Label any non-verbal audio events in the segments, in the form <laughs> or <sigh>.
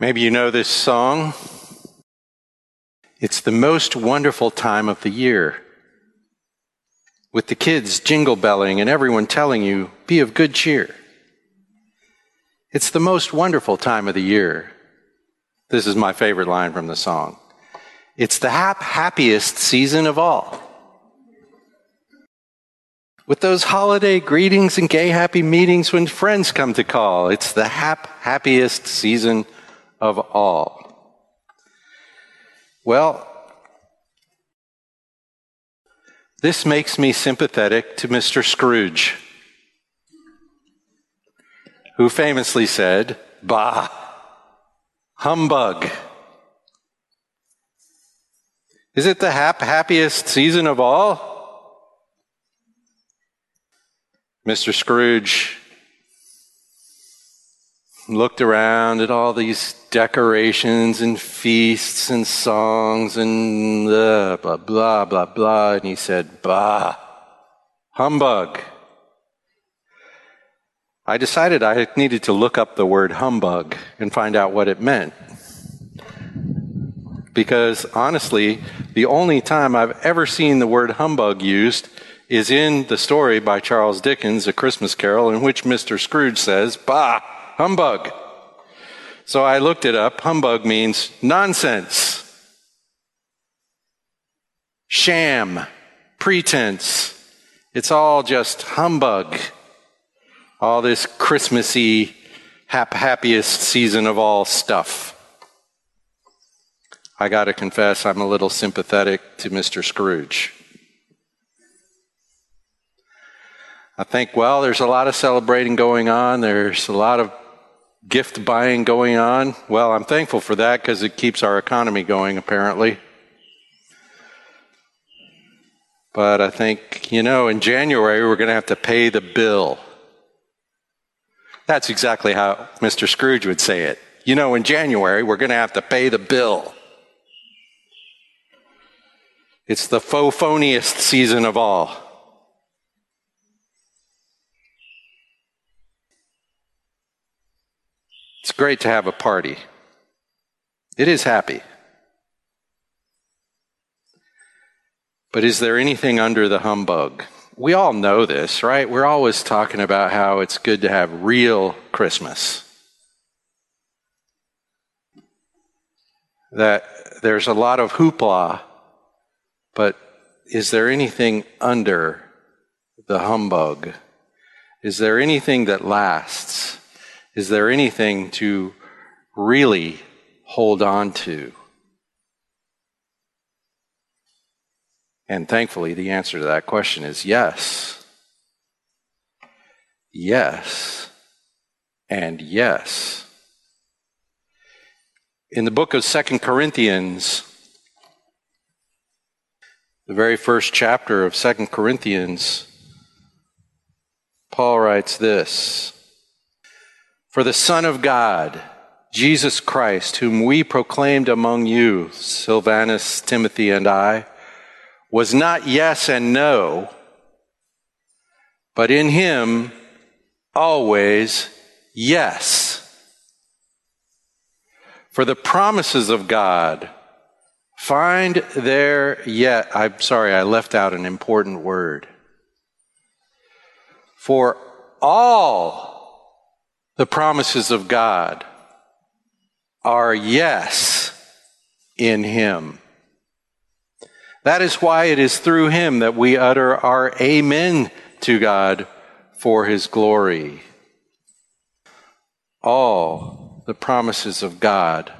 Maybe you know this song. It's the most wonderful time of the year. With the kids jingle belling and everyone telling you, be of good cheer. It's the most wonderful time of the year. This is my favorite line from the song. It's the hap- happiest season of all. With those holiday greetings and gay happy meetings when friends come to call, it's the hap- happiest season of all. Well, this makes me sympathetic to Mr. Scrooge, who famously said, Bah, humbug. Is it the hap- happiest season of all? Mr. Scrooge looked around at all these decorations and feasts and songs and blah, blah, blah, blah, blah, and he said, Bah, humbug. I decided I needed to look up the word humbug and find out what it meant. Because honestly, the only time I've ever seen the word humbug used is in the story by Charles Dickens, A Christmas Carol, in which Mr. Scrooge says, Bah, humbug. So I looked it up. Humbug means nonsense, sham, pretense. It's all just humbug. All this Christmassy, hap- happiest season of all stuff. I got to confess, I'm a little sympathetic to Mr. Scrooge. I think, well, there's a lot of celebrating going on. There's a lot of gift buying going on. Well, I'm thankful for that because it keeps our economy going, apparently. But I think, you know, in January, we're going to have to pay the bill. That's exactly how Mr. Scrooge would say it. You know, in January, we're going to have to pay the bill. It's the faux phoniest season of all. It's great to have a party. It is happy. But is there anything under the humbug? We all know this, right? We're always talking about how it's good to have real Christmas. That there's a lot of hoopla, but is there anything under the humbug? Is there anything that lasts? Is there anything to really hold on to? And thankfully, the answer to that question is yes. Yes. And yes. In the book of Second Corinthians, the very first chapter of Second Corinthians, Paul writes this for the Son of God, Jesus Christ, whom we proclaimed among you, Silvanus, Timothy, and I, was not yes and no, but in him always yes. For the promises of God find there yet, I'm sorry, I left out an important word. For all the promises of God are yes in Him. That is why it is through Him that we utter our Amen to God for His glory. All the promises of God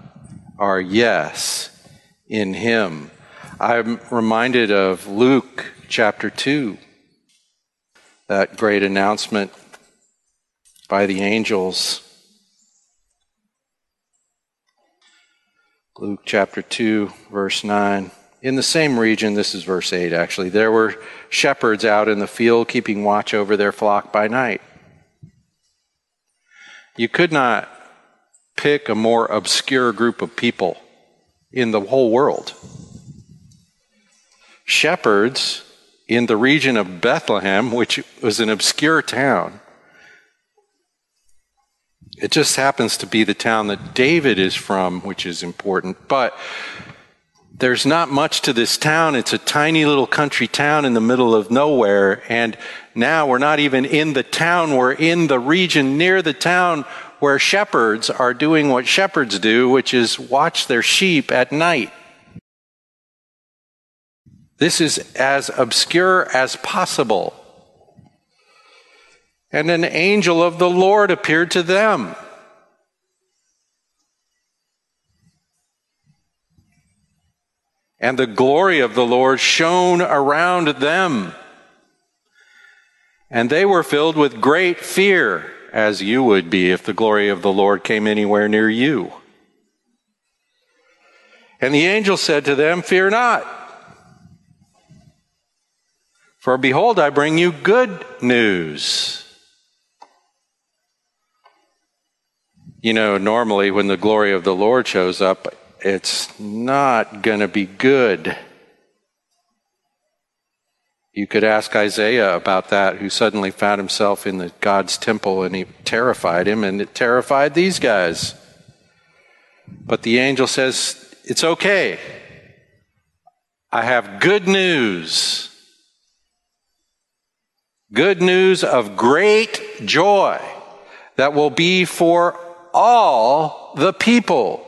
are yes in Him. I'm reminded of Luke chapter 2, that great announcement by the angels. Luke chapter 2, verse 9. In the same region, this is verse 8 actually, there were shepherds out in the field keeping watch over their flock by night. You could not pick a more obscure group of people in the whole world. Shepherds in the region of Bethlehem, which was an obscure town, It just happens to be the town that David is from, which is important. But there's not much to this town. It's a tiny little country town in the middle of nowhere. And now we're not even in the town. We're in the region near the town where shepherds are doing what shepherds do, which is watch their sheep at night. This is as obscure as possible. And an angel of the Lord appeared to them. And the glory of the Lord shone around them. And they were filled with great fear, as you would be if the glory of the Lord came anywhere near you. And the angel said to them, Fear not. For behold, I bring you good news. You know, normally when the glory of the Lord shows up, it's not going to be good. You could ask Isaiah about that, who suddenly found himself in the God's temple and he terrified him, and it terrified these guys. But the angel says, It's okay. I have good news. Good news of great joy that will be for all the people.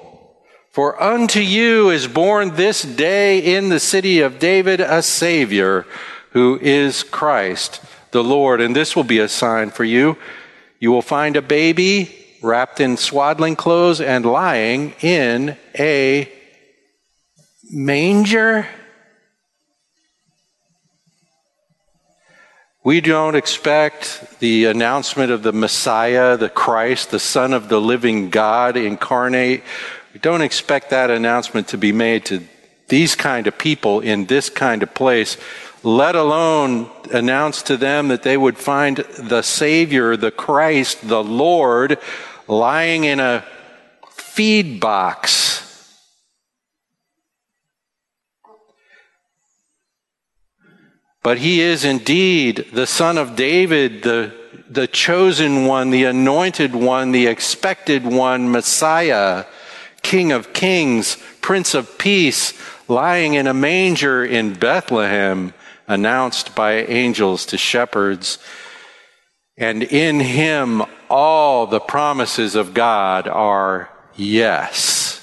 For unto you is born this day in the city of David a Savior, who is Christ the Lord. And this will be a sign for you. You will find a baby wrapped in swaddling clothes and lying in a manger. We don't expect the announcement of the Messiah, the Christ, the Son of the living God incarnate. We don't expect that announcement to be made to these kind of people in this kind of place, let alone announce to them that they would find the Savior, the Christ, the Lord, lying in a feed box But he is indeed the son of David, the, the chosen one, the anointed one, the expected one, Messiah, King of kings, Prince of peace, lying in a manger in Bethlehem, announced by angels to shepherds. And in him, all the promises of God are yes.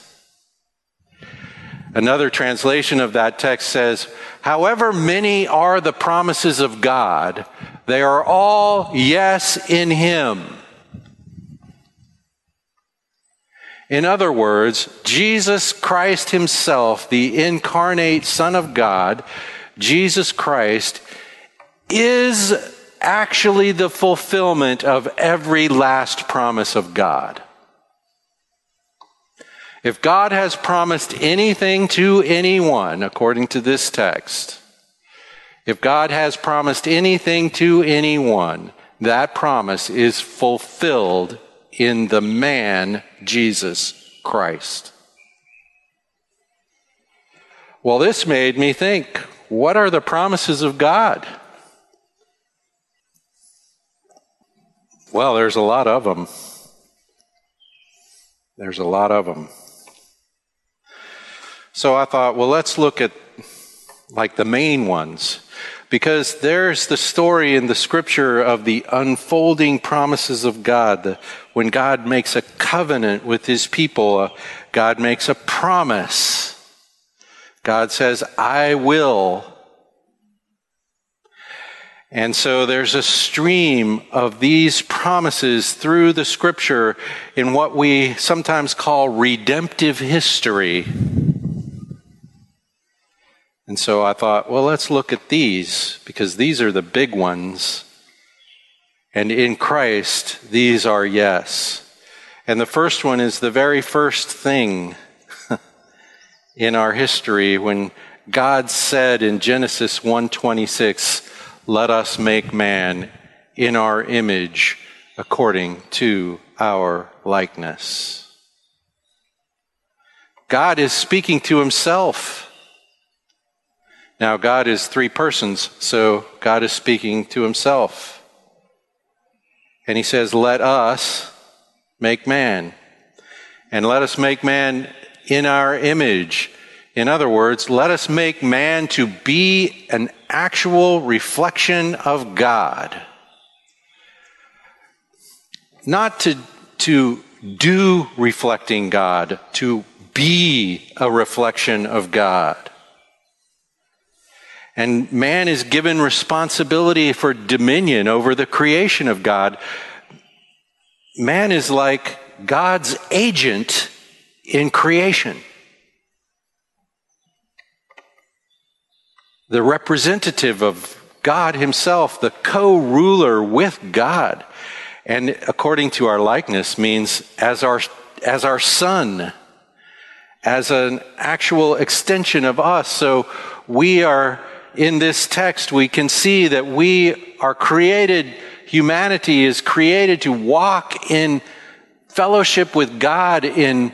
Another translation of that text says, However many are the promises of God, they are all yes in Him. In other words, Jesus Christ Himself, the incarnate Son of God, Jesus Christ, is actually the fulfillment of every last promise of God. If God has promised anything to anyone, according to this text, if God has promised anything to anyone, that promise is fulfilled in the man Jesus Christ. Well, this made me think what are the promises of God? Well, there's a lot of them. There's a lot of them. So I thought, well, let's look at like the main ones. Because there's the story in the scripture of the unfolding promises of God. When God makes a covenant with his people, uh, God makes a promise. God says, I will. And so there's a stream of these promises through the scripture in what we sometimes call redemptive history. And so I thought, well, let's look at these because these are the big ones. And in Christ, these are yes. And the first one is the very first thing <laughs> in our history when God said in Genesis 1:26, "Let us make man in our image according to our likeness." God is speaking to himself. Now, God is three persons, so God is speaking to himself. And he says, Let us make man. And let us make man in our image. In other words, let us make man to be an actual reflection of God. Not to, to do reflecting God, to be a reflection of God. And man is given responsibility for dominion over the creation of God. Man is like God's agent in creation. The representative of God Himself, the co ruler with God. And according to our likeness means as our, as our son, as an actual extension of us. So we are in this text, we can see that we are created, humanity is created to walk in fellowship with God, in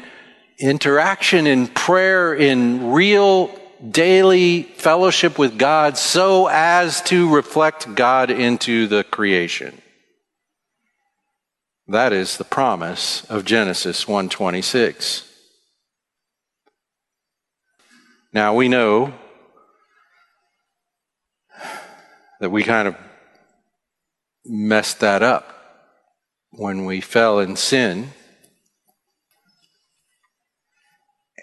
interaction, in prayer, in real daily fellowship with God, so as to reflect God into the creation. That is the promise of Genesis 126. Now we know that we kind of messed that up when we fell in sin.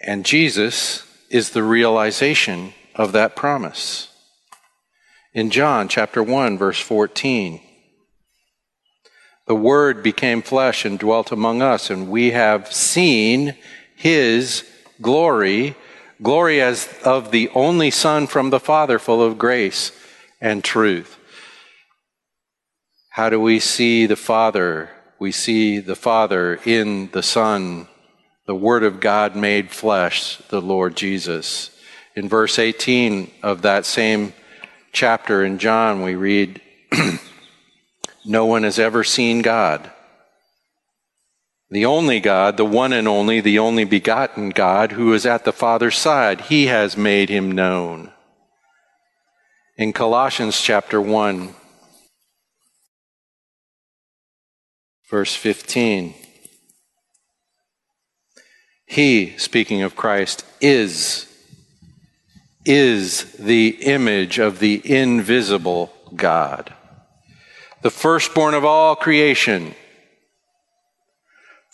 And Jesus is the realization of that promise. In John chapter 1 verse 14, the word became flesh and dwelt among us and we have seen his glory, glory as of the only son from the father full of grace and truth. How do we see the Father? We see the Father in the Son, the Word of God made flesh, the Lord Jesus. In verse 18 of that same chapter in John, we read, <clears throat> No one has ever seen God. The only God, the one and only, the only begotten God, who is at the Father's side, he has made him known in Colossians chapter 1, verse 15. He, speaking of Christ, is, is the image of the invisible God, the firstborn of all creation.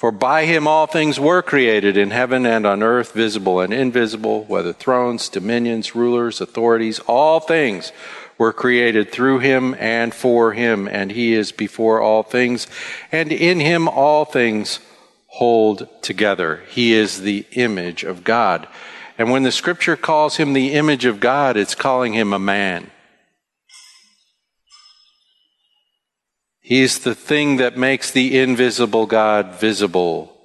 For by him all things were created in heaven and on earth, visible and invisible, whether thrones, dominions, rulers, authorities, all things were created through him and for him, and he is before all things, and in him all things hold together. He is the image of God. And when the scripture calls him the image of God, it's calling him a man. He's the thing that makes the invisible God visible.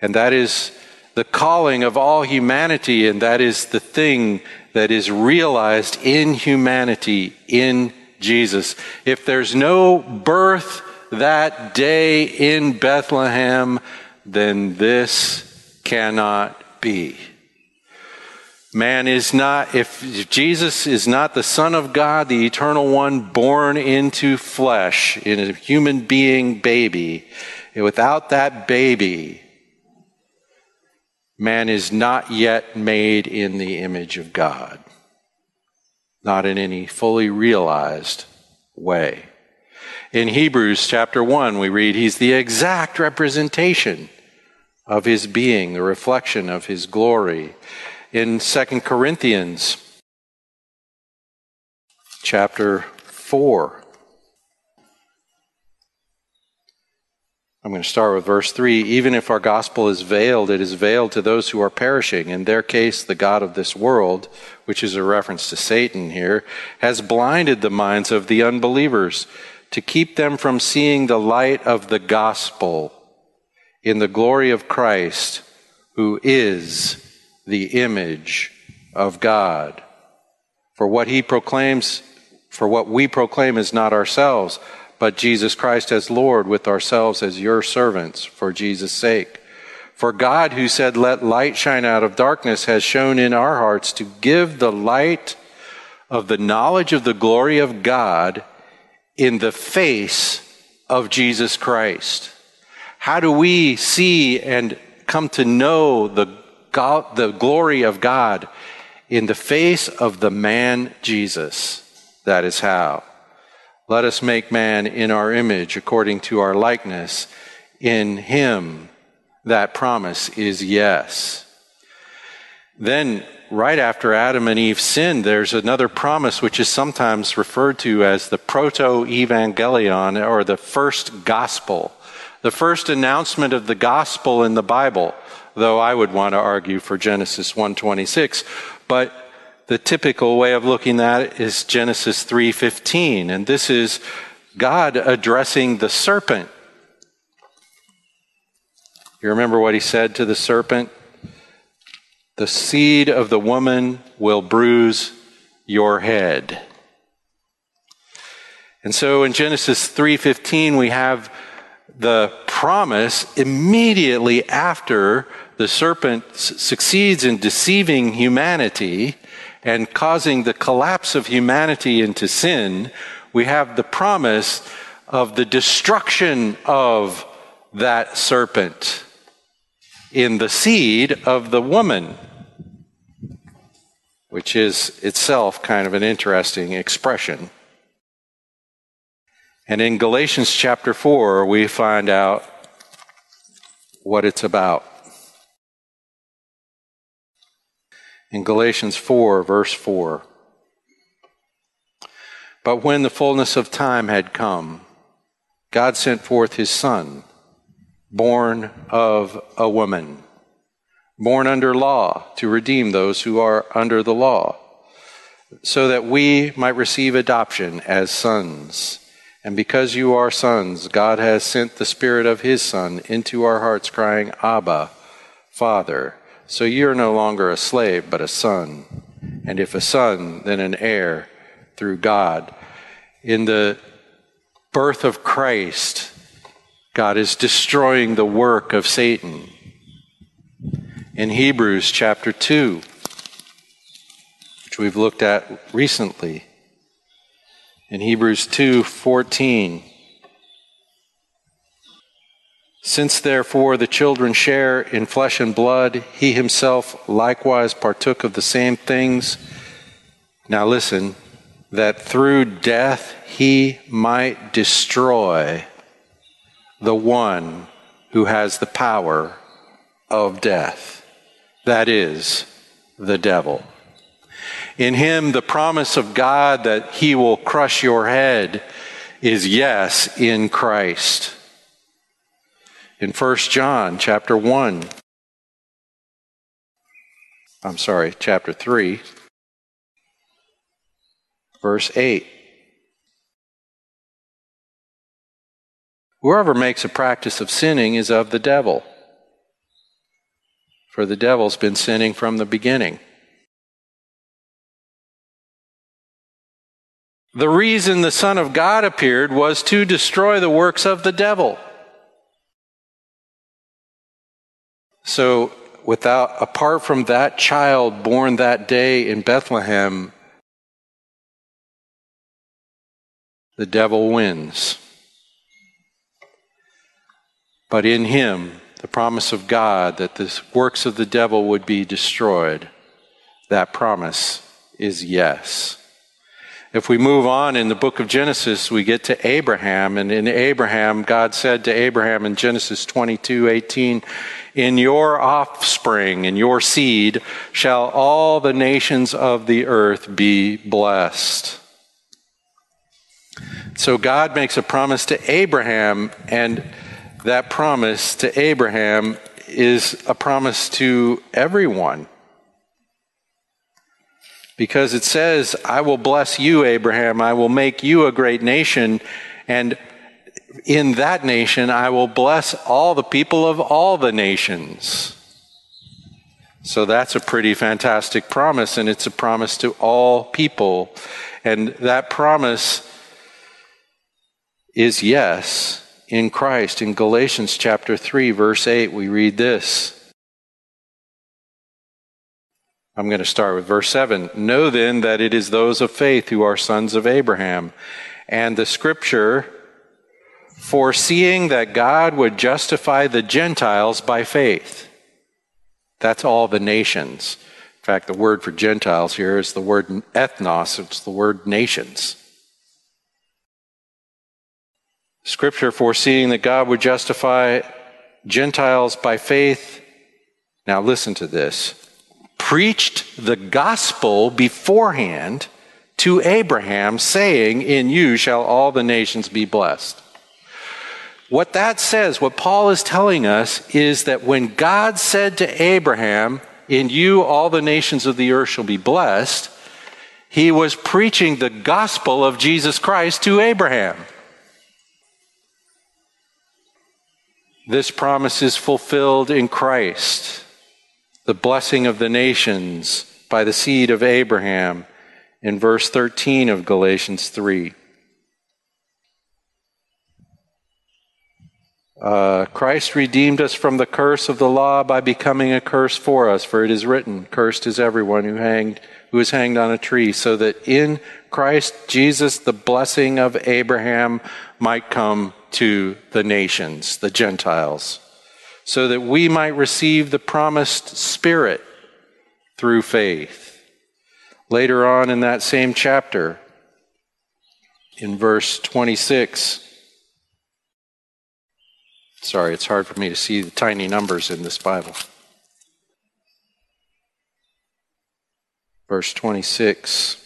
And that is the calling of all humanity, and that is the thing that is realized in humanity in Jesus. If there's no birth that day in Bethlehem, then this cannot be. Man is not, if Jesus is not the Son of God, the eternal one born into flesh in a human being baby, without that baby, man is not yet made in the image of God. Not in any fully realized way. In Hebrews chapter 1, we read, He's the exact representation of His being, the reflection of His glory in 2 Corinthians chapter 4. I'm going to start with verse 3. Even if our gospel is veiled, it is veiled to those who are perishing. In their case, the God of this world, which is a reference to Satan here, has blinded the minds of the unbelievers to keep them from seeing the light of the gospel in the glory of Christ, who is the image of God. For what he proclaims, for what we proclaim is not ourselves, but Jesus Christ as Lord, with ourselves as your servants for Jesus' sake. For God, who said, Let light shine out of darkness, has shown in our hearts to give the light of the knowledge of the glory of God in the face of Jesus Christ. How do we see and come to know the, God, the glory of God? In the face of the man Jesus. That is how. Let us make man in our image according to our likeness. In him, that promise is yes. Then, right after Adam and Eve sinned, there's another promise which is sometimes referred to as the proto evangelion or the first gospel, the first announcement of the gospel in the Bible. Though I would want to argue for Genesis 1:26, but the typical way of looking at it is Genesis 3:15, and this is God addressing the serpent. You remember what he said to the serpent? The seed of the woman will bruise your head. And so in Genesis 3:15 we have the promise immediately after the serpent succeeds in deceiving humanity and causing the collapse of humanity into sin, we have the promise of the destruction of that serpent in the seed of the woman which is itself kind of an interesting expression. And in Galatians chapter 4, we find out what it's about. In Galatians 4, verse 4. But when the fullness of time had come, God sent forth his Son, born of a woman born under law to redeem those who are under the law, so that we might receive adoption as sons. And because you are sons, God has sent the Spirit of His Son into our hearts, crying, Abba, Father. So you are no longer a slave, but a son. And if a son, then an heir through God. In the birth of Christ, God is destroying the work of Satan in Hebrews chapter 2, which we've looked at recently. In Hebrews 2:14 Since therefore the children share in flesh and blood, he himself likewise partook of the same things. Now listen, that through death he might destroy the one who has the power of death that is, the devil. In him, the promise of God that he will crush your head is yes in Christ. In 1 John chapter 1, I'm sorry, chapter 3, verse 8. Whoever makes a practice of sinning is of the devil for the devil's been sinning from the beginning. The reason the Son of God appeared was to destroy the works of the devil. So, without, apart from that child born that day in Bethlehem, the devil wins. But in him, the promise of God that the works of the devil would be destroyed, that promise is yes. If we move on in the book of Genesis, we get to Abraham, and in Abraham, God said to Abraham in Genesis 22 18, In your offspring, in your seed, shall all the nations of the earth be blessed. So God makes a promise to Abraham, and that promise to Abraham is a promise to everyone. Because it says, I will bless you, Abraham, I will make you a great nation, and in that nation I will bless all the people of all the nations. So that's a pretty fantastic promise, and it's a promise to all people. And that promise is yes in Christ. In Galatians chapter 3, verse 8, we read this. I'm going to start with verse 7. Know then that it is those of faith who are sons of Abraham. And the scripture foreseeing that God would justify the Gentiles by faith. That's all the nations. In fact, the word for Gentiles here is the word ethnos, it's the word nations. Scripture foreseeing that God would justify Gentiles by faith. Now, listen to this. Preached the gospel beforehand to Abraham, saying, In you shall all the nations be blessed. What that says, what Paul is telling us, is that when God said to Abraham, In you all the nations of the earth shall be blessed, he was preaching the gospel of Jesus Christ to Abraham. This promise is fulfilled in Christ, the blessing of the nations by the seed of Abraham in verse 13 of Galatians 3. Uh, Christ redeemed us from the curse of the law by becoming a curse for us, for it is written, "Cursed is everyone who hanged, who is hanged on a tree," so that in Christ Jesus the blessing of Abraham might come to the nations, the Gentiles, so that we might receive the promised Spirit through faith. Later on in that same chapter, in verse 26, Sorry, it's hard for me to see the tiny numbers in this Bible. Verse 26.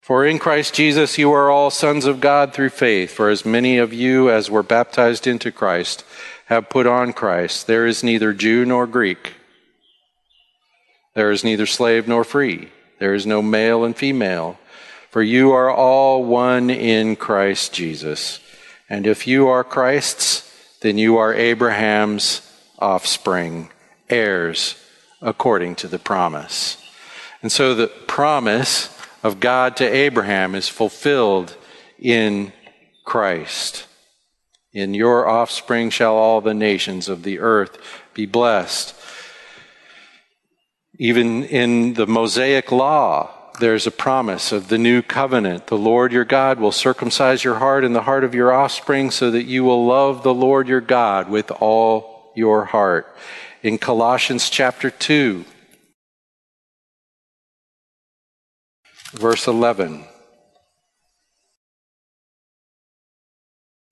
For in Christ Jesus you are all sons of God through faith, for as many of you as were baptized into Christ have put on Christ. There is neither Jew nor Greek. There is neither slave nor free. There is no male and female. For you are all one in Christ Jesus. And if you are Christ's, then you are Abraham's offspring, heirs according to the promise. And so the promise of God to Abraham is fulfilled in Christ. In your offspring shall all the nations of the earth be blessed. Even in the Mosaic law, there's a promise of the new covenant. The Lord your God will circumcise your heart and the heart of your offspring so that you will love the Lord your God with all your heart. In Colossians chapter 2, verse 11.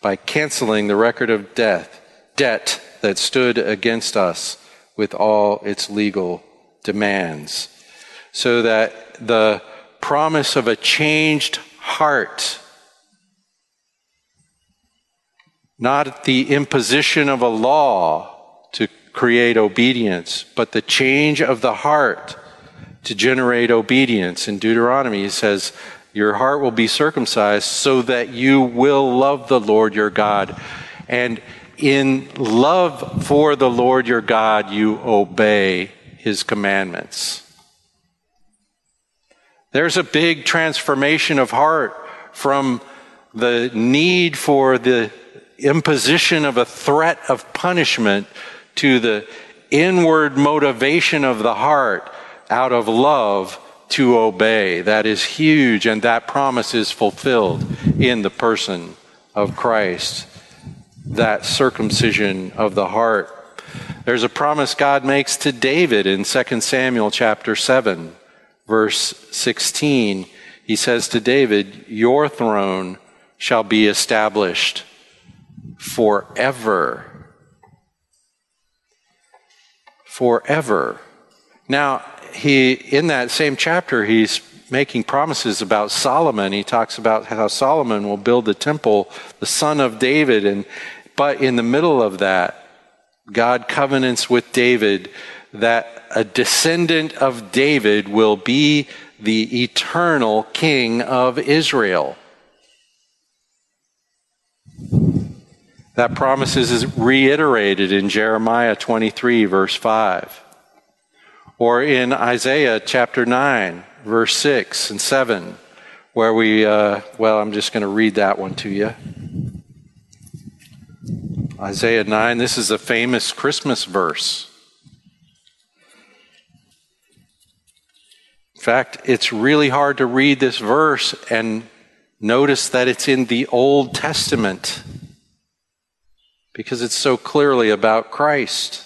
by canceling the record of death, debt that stood against us with all its legal demands. So that the promise of a changed heart, not the imposition of a law to create obedience, but the change of the heart to generate obedience. In Deuteronomy, he says, Your heart will be circumcised so that you will love the Lord your God. And in love for the Lord your God, you obey his commandments. There's a big transformation of heart from the need for the imposition of a threat of punishment to the inward motivation of the heart out of love to obey. That is huge, and that promise is fulfilled in the person of Christ that circumcision of the heart. There's a promise God makes to David in 2 Samuel chapter 7, verse 16. He says to David, Your throne shall be established forever. Forever. Now, he in that same chapter he's making promises about Solomon. He talks about how Solomon will build the temple, the son of David, and but in the middle of that, God covenants with David that a descendant of David will be the eternal king of Israel. That promise is reiterated in Jeremiah 23, verse 5, or in Isaiah chapter 9, verse 6 and 7, where we, uh, well, I'm just going to read that one to you. Isaiah 9, this is a famous Christmas verse. In fact, it's really hard to read this verse and notice that it's in the Old Testament because it's so clearly about Christ.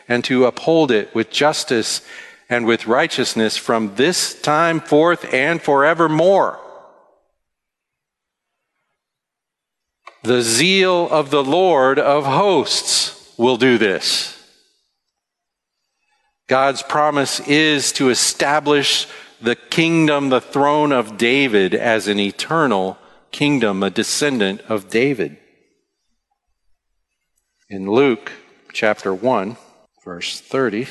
and to uphold it with justice and with righteousness from this time forth and forevermore. The zeal of the Lord of hosts will do this. God's promise is to establish the kingdom, the throne of David as an eternal kingdom, a descendant of David. In Luke chapter 1, verse 30,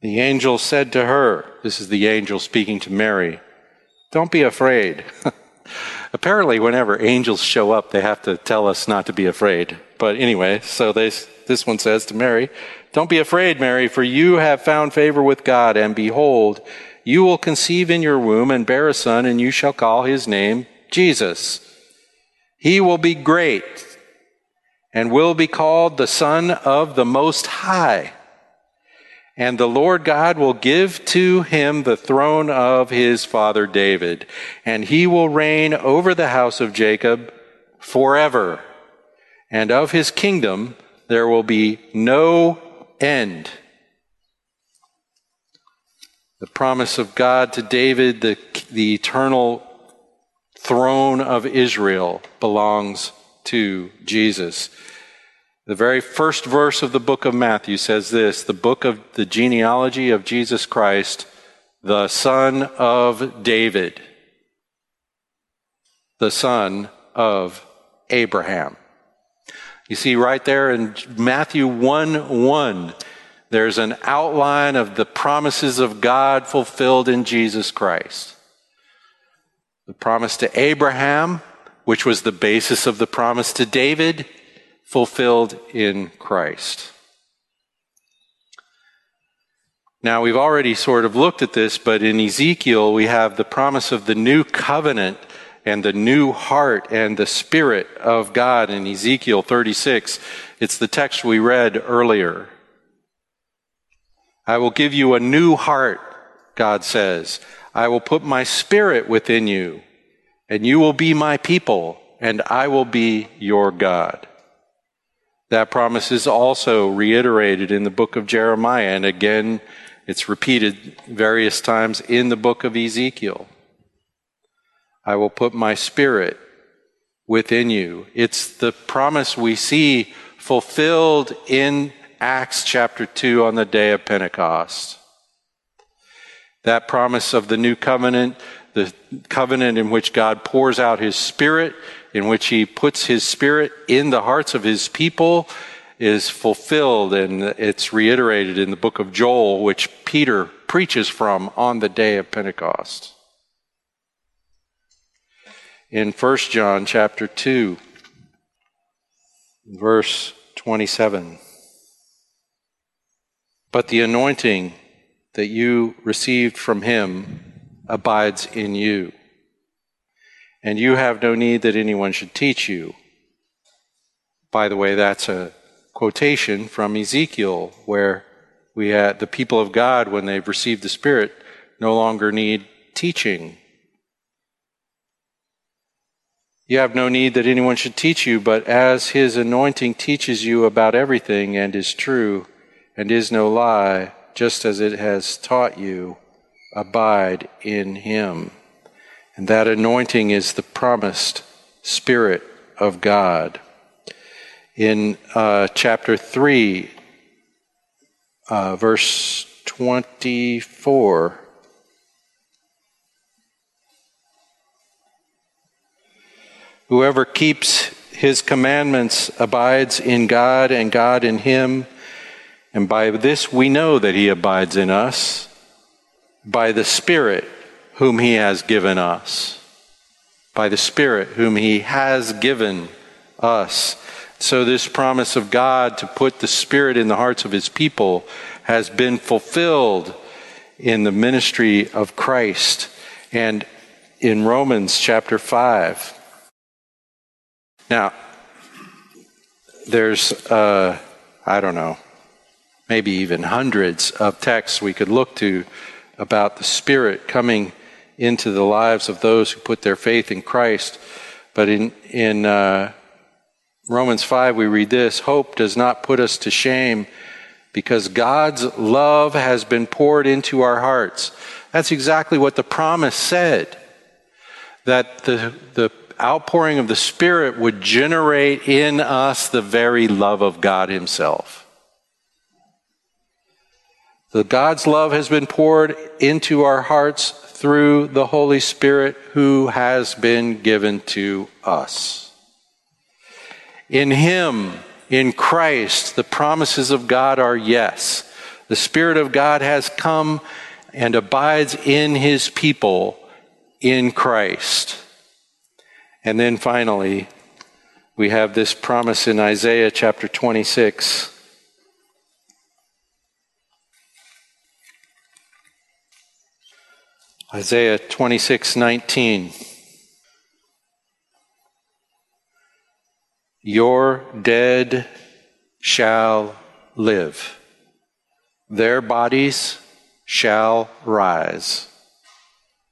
the angel said to her, This is the angel speaking to Mary, Don't be afraid. <laughs> Apparently, whenever angels show up, they have to tell us not to be afraid. But anyway, so they, this one says to Mary, Don't be afraid, Mary, for you have found favor with God, and behold, you will conceive in your womb and bear a son, and you shall call his name Jesus. He will be great and will be called the Son of the Most High. And the Lord God will give to him the throne of his father David, and he will reign over the house of Jacob forever. And of his kingdom there will be no end. The promise of God to David, the, the eternal throne of Israel belongs to Jesus. The very first verse of the book of Matthew says this the book of the genealogy of Jesus Christ, the son of David, the son of Abraham. You see, right there in Matthew 1 1, there's an outline of the promises of God fulfilled in Jesus Christ. The promise to Abraham, which was the basis of the promise to David, fulfilled in Christ. Now, we've already sort of looked at this, but in Ezekiel, we have the promise of the new covenant and the new heart and the spirit of God in Ezekiel 36. It's the text we read earlier. I will give you a new heart, God says. I will put my spirit within you, and you will be my people, and I will be your God. That promise is also reiterated in the book of Jeremiah, and again, it's repeated various times in the book of Ezekiel. I will put my spirit within you. It's the promise we see fulfilled in Acts chapter 2 on the day of Pentecost. That promise of the new covenant, the covenant in which God pours out his spirit, in which he puts his spirit in the hearts of his people, is fulfilled and it's reiterated in the book of Joel, which Peter preaches from on the day of Pentecost. In 1 John chapter 2, verse 27. But the anointing that you received from him abides in you. And you have no need that anyone should teach you. By the way, that's a quotation from Ezekiel, where we had the people of God, when they've received the Spirit, no longer need teaching. You have no need that anyone should teach you, but as his anointing teaches you about everything and is true and is no lie, just as it has taught you, abide in him. And that anointing is the promised Spirit of God. In uh, chapter 3, uh, verse 24, Whoever keeps his commandments abides in God and God in him. And by this we know that he abides in us, by the Spirit whom he has given us. By the Spirit whom he has given us. So, this promise of God to put the Spirit in the hearts of his people has been fulfilled in the ministry of Christ. And in Romans chapter 5, now, there's, uh, I don't know, maybe even hundreds of texts we could look to about the Spirit coming into the lives of those who put their faith in Christ. But in, in uh, Romans 5, we read this Hope does not put us to shame because God's love has been poured into our hearts. That's exactly what the promise said. That the, the outpouring of the Spirit would generate in us the very love of God Himself. The God's love has been poured into our hearts through the Holy Spirit who has been given to us. In Him, in Christ, the promises of God are yes. The Spirit of God has come and abides in His people in Christ. And then finally, we have this promise in Isaiah chapter 26. Isaiah 26, 19. Your dead shall live, their bodies shall rise.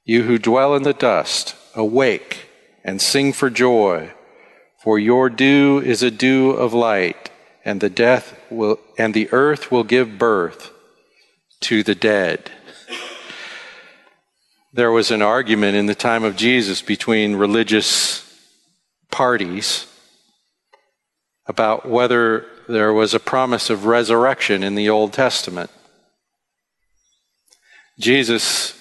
You who dwell in the dust, awake and sing for joy, for your dew is a dew of light, and the death will and the earth will give birth to the dead. There was an argument in the time of Jesus between religious parties about whether there was a promise of resurrection in the Old Testament. Jesus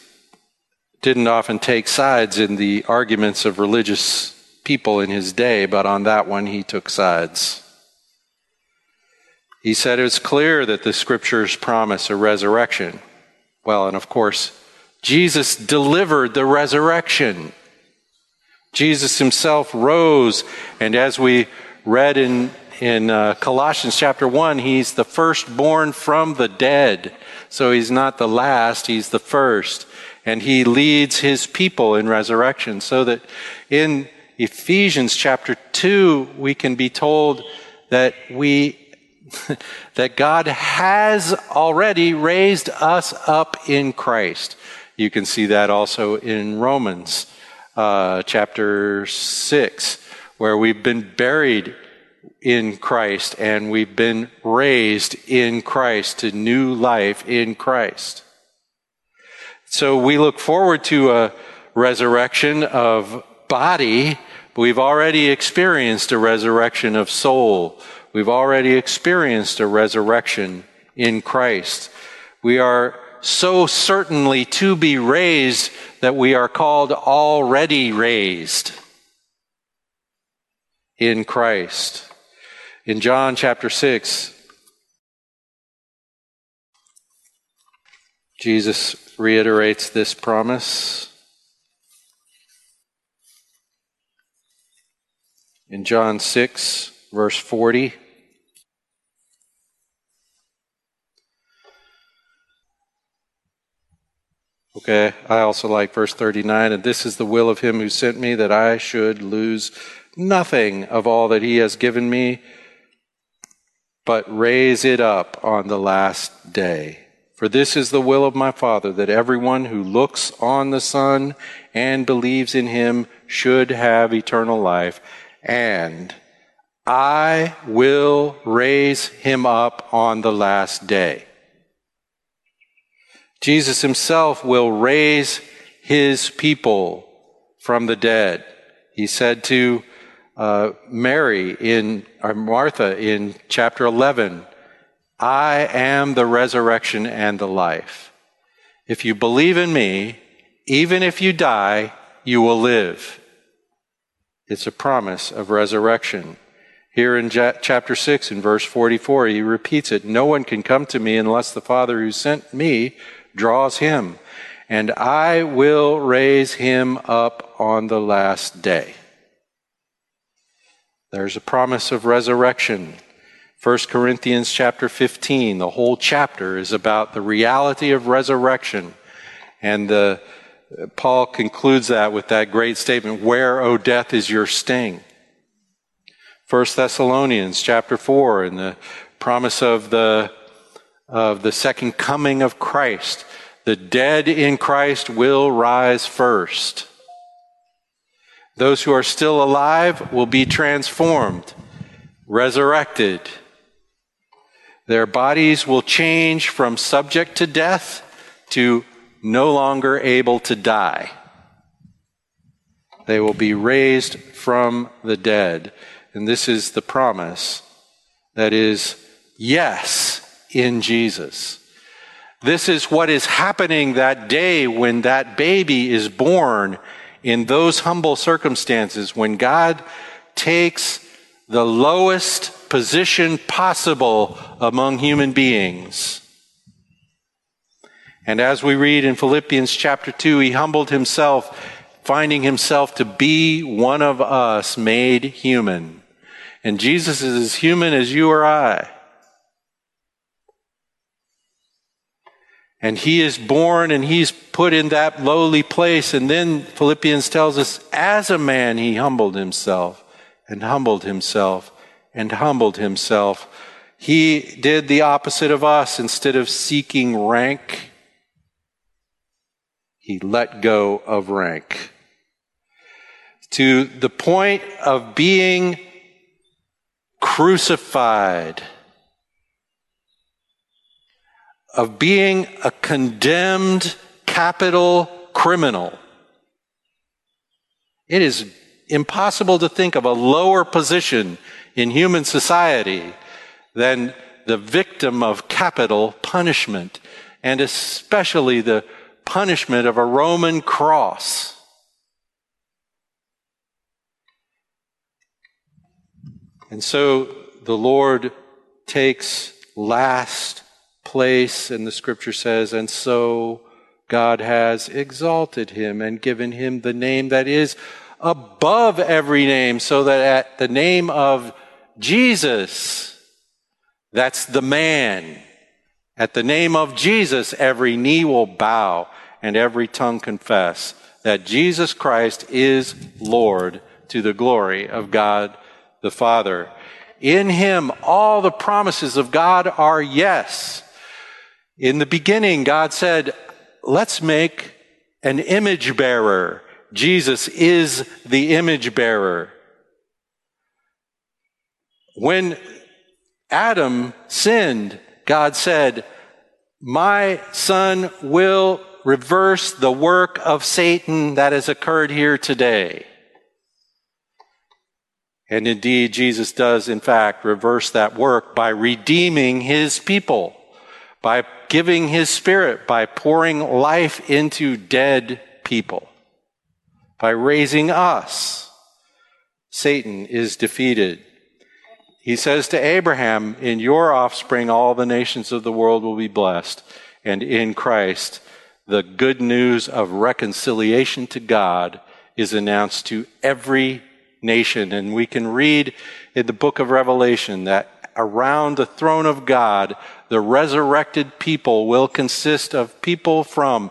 didn't often take sides in the arguments of religious people in his day, but on that one he took sides. He said it's clear that the scriptures promise a resurrection. Well, and of course, Jesus delivered the resurrection. Jesus himself rose, and as we read in, in uh, Colossians chapter 1, he's the firstborn from the dead. So he's not the last, he's the first and he leads his people in resurrection. So that in Ephesians chapter 2, we can be told that we <laughs> that God has already raised us up in Christ. You can see that also in Romans uh, chapter 6, where we've been buried in Christ and we've been raised in Christ to new life in Christ. So we look forward to a resurrection of body. but We've already experienced a resurrection of soul. We've already experienced a resurrection in Christ. We are so certainly to be raised that we are called already raised in Christ. In John chapter 6, Jesus reiterates this promise. In John 6, verse 40. Okay, I also like verse 39. And this is the will of him who sent me, that I should lose nothing of all that he has given me, but raise it up on the last day. For this is the will of my Father, that everyone who looks on the Son and believes in him should have eternal life, and I will raise him up on the last day. Jesus himself will raise his people from the dead. He said to uh, Mary in, or Martha in chapter 11, I am the resurrection and the life. If you believe in me, even if you die, you will live. It's a promise of resurrection. Here in chapter 6, in verse 44, he repeats it No one can come to me unless the Father who sent me draws him, and I will raise him up on the last day. There's a promise of resurrection. 1 Corinthians chapter 15, the whole chapter is about the reality of resurrection. And the, Paul concludes that with that great statement, Where, O death, is your sting? 1 Thessalonians chapter 4 and the promise of the, of the second coming of Christ. The dead in Christ will rise first. Those who are still alive will be transformed, resurrected. Their bodies will change from subject to death to no longer able to die. They will be raised from the dead. And this is the promise that is yes in Jesus. This is what is happening that day when that baby is born in those humble circumstances, when God takes the lowest position possible among human beings. And as we read in Philippians chapter 2, he humbled himself, finding himself to be one of us made human. And Jesus is as human as you or I. And he is born and he's put in that lowly place. And then Philippians tells us, as a man, he humbled himself and humbled himself and humbled himself. He did the opposite of us. Instead of seeking rank, he let go of rank to the point of being crucified, of being a condemned capital criminal. It is impossible to think of a lower position in human society than the victim of capital punishment, and especially the punishment of a Roman cross. And so the Lord takes last place, and the scripture says, and so God has exalted him and given him the name that is above every name, so that at the name of Jesus, that's the man, at the name of Jesus, every knee will bow and every tongue confess that Jesus Christ is Lord to the glory of God the Father. In him, all the promises of God are yes. In the beginning, God said, let's make an image bearer. Jesus is the image bearer. When Adam sinned, God said, My son will reverse the work of Satan that has occurred here today. And indeed, Jesus does, in fact, reverse that work by redeeming his people, by giving his spirit, by pouring life into dead people, by raising us. Satan is defeated. He says to Abraham, In your offspring, all the nations of the world will be blessed. And in Christ, the good news of reconciliation to God is announced to every nation. And we can read in the book of Revelation that around the throne of God, the resurrected people will consist of people from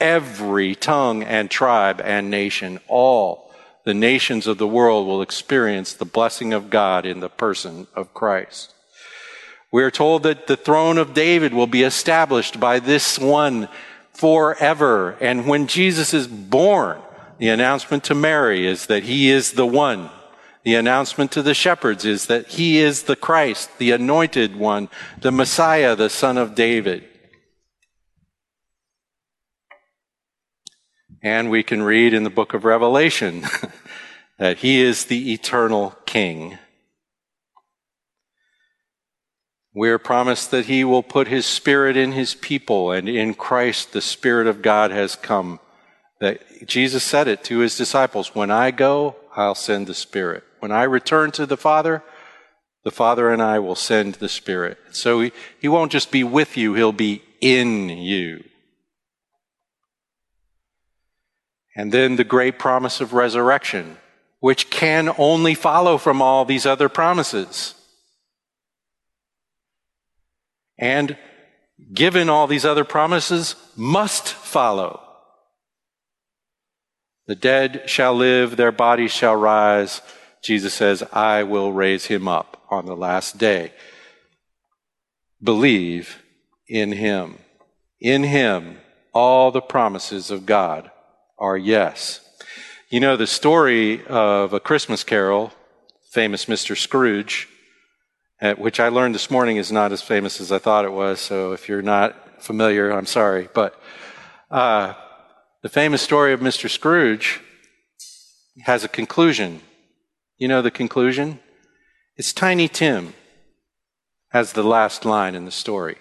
every tongue and tribe and nation. All the nations of the world will experience the blessing of God in the person of Christ. We are told that the throne of David will be established by this one forever. And when Jesus is born, the announcement to Mary is that he is the one. The announcement to the shepherds is that he is the Christ, the anointed one, the Messiah, the son of David. And we can read in the book of Revelation <laughs> that he is the eternal king. We're promised that he will put his spirit in his people, and in Christ the Spirit of God has come. That Jesus said it to his disciples When I go, I'll send the Spirit. When I return to the Father, the Father and I will send the Spirit. So he, he won't just be with you, he'll be in you. And then the great promise of resurrection, which can only follow from all these other promises. And given all these other promises, must follow. The dead shall live, their bodies shall rise. Jesus says, I will raise him up on the last day. Believe in him. In him, all the promises of God are yes. You know, the story of A Christmas Carol, famous Mr. Scrooge, which I learned this morning is not as famous as I thought it was, so if you're not familiar, I'm sorry. But uh, the famous story of Mr. Scrooge has a conclusion. You know the conclusion? It's Tiny Tim has the last line in the story.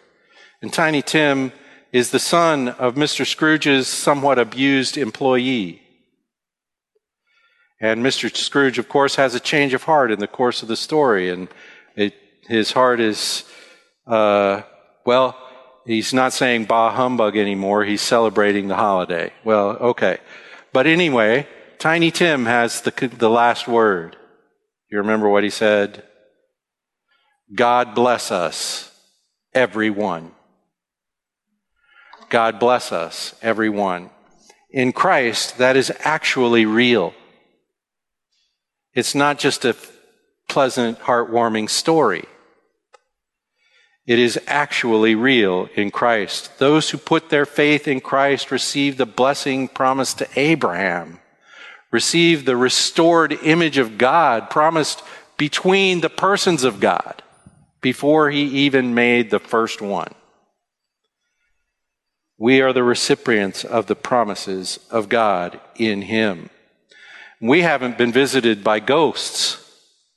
And Tiny Tim is the son of Mr. Scrooge's somewhat abused employee. And Mr. Scrooge, of course, has a change of heart in the course of the story. And it, his heart is, uh, well, he's not saying bah humbug anymore. He's celebrating the holiday. Well, okay. But anyway, Tiny Tim has the, the last word. You remember what he said? God bless us, everyone. God bless us, everyone. In Christ, that is actually real. It's not just a pleasant, heartwarming story. It is actually real in Christ. Those who put their faith in Christ receive the blessing promised to Abraham, receive the restored image of God promised between the persons of God before he even made the first one. We are the recipients of the promises of God in Him. We haven't been visited by ghosts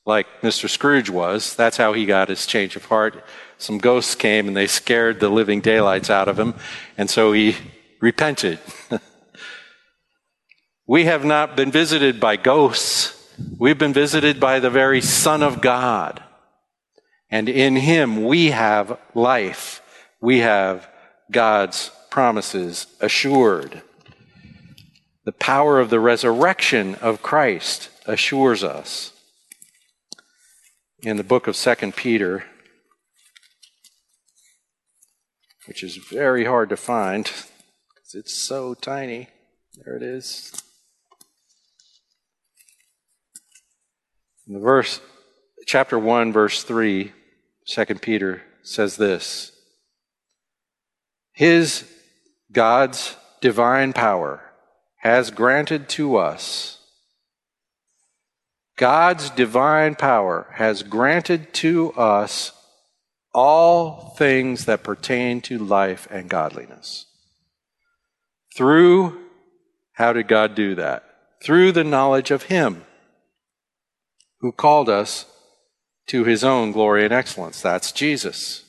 like Mr. Scrooge was. That's how he got his change of heart. Some ghosts came and they scared the living daylights out of him, and so he repented. <laughs> we have not been visited by ghosts. We've been visited by the very Son of God. And in Him we have life. We have God's promises assured. The power of the resurrection of Christ assures us. In the book of 2 Peter, which is very hard to find because it's so tiny. There it is. In the verse, chapter 1, verse 3, 2 Peter says this His God's divine power has granted to us, God's divine power has granted to us all things that pertain to life and godliness. Through, how did God do that? Through the knowledge of Him who called us to His own glory and excellence. That's Jesus.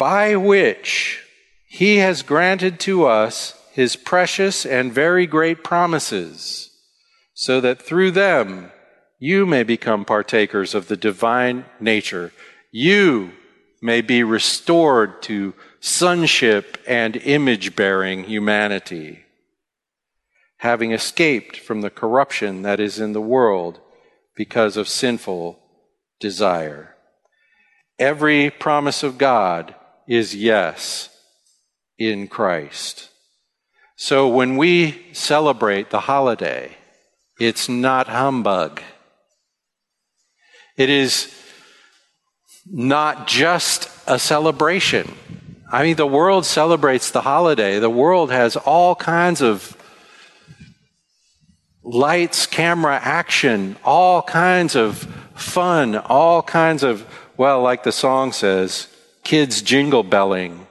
by which he has granted to us his precious and very great promises, so that through them you may become partakers of the divine nature. You may be restored to sonship and image bearing humanity, having escaped from the corruption that is in the world because of sinful desire. Every promise of God is yes in Christ. So when we celebrate the holiday, it's not humbug. It is not just a celebration. I mean, the world celebrates the holiday. The world has all kinds of lights, camera, action, all kinds of fun, all kinds of, well, like the song says, kids jingle belling.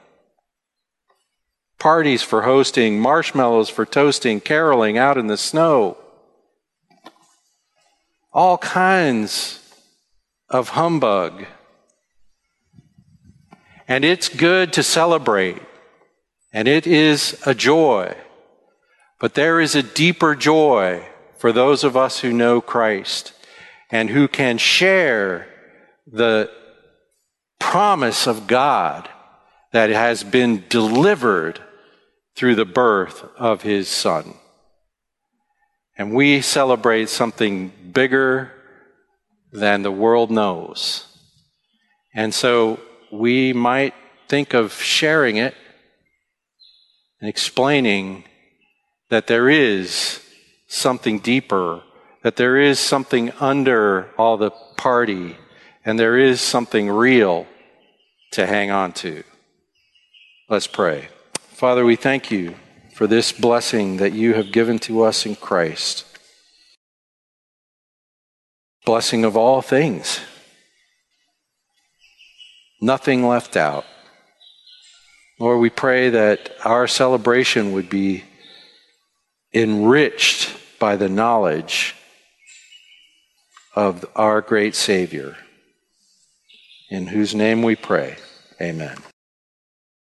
parties for hosting, marshmallows for toasting, caroling out in the snow. All kinds of humbug. And it's good to celebrate, and it is a joy. But there is a deeper joy for those of us who know Christ and who can share the promise of God that has been delivered through the birth of his son. And we celebrate something bigger than the world knows. And so we might think of sharing it and explaining that there is something deeper, that there is something under all the party, and there is something real to hang on to. Let's pray. Father, we thank you for this blessing that you have given to us in Christ. Blessing of all things. Nothing left out. Lord, we pray that our celebration would be enriched by the knowledge of our great Savior, in whose name we pray. Amen.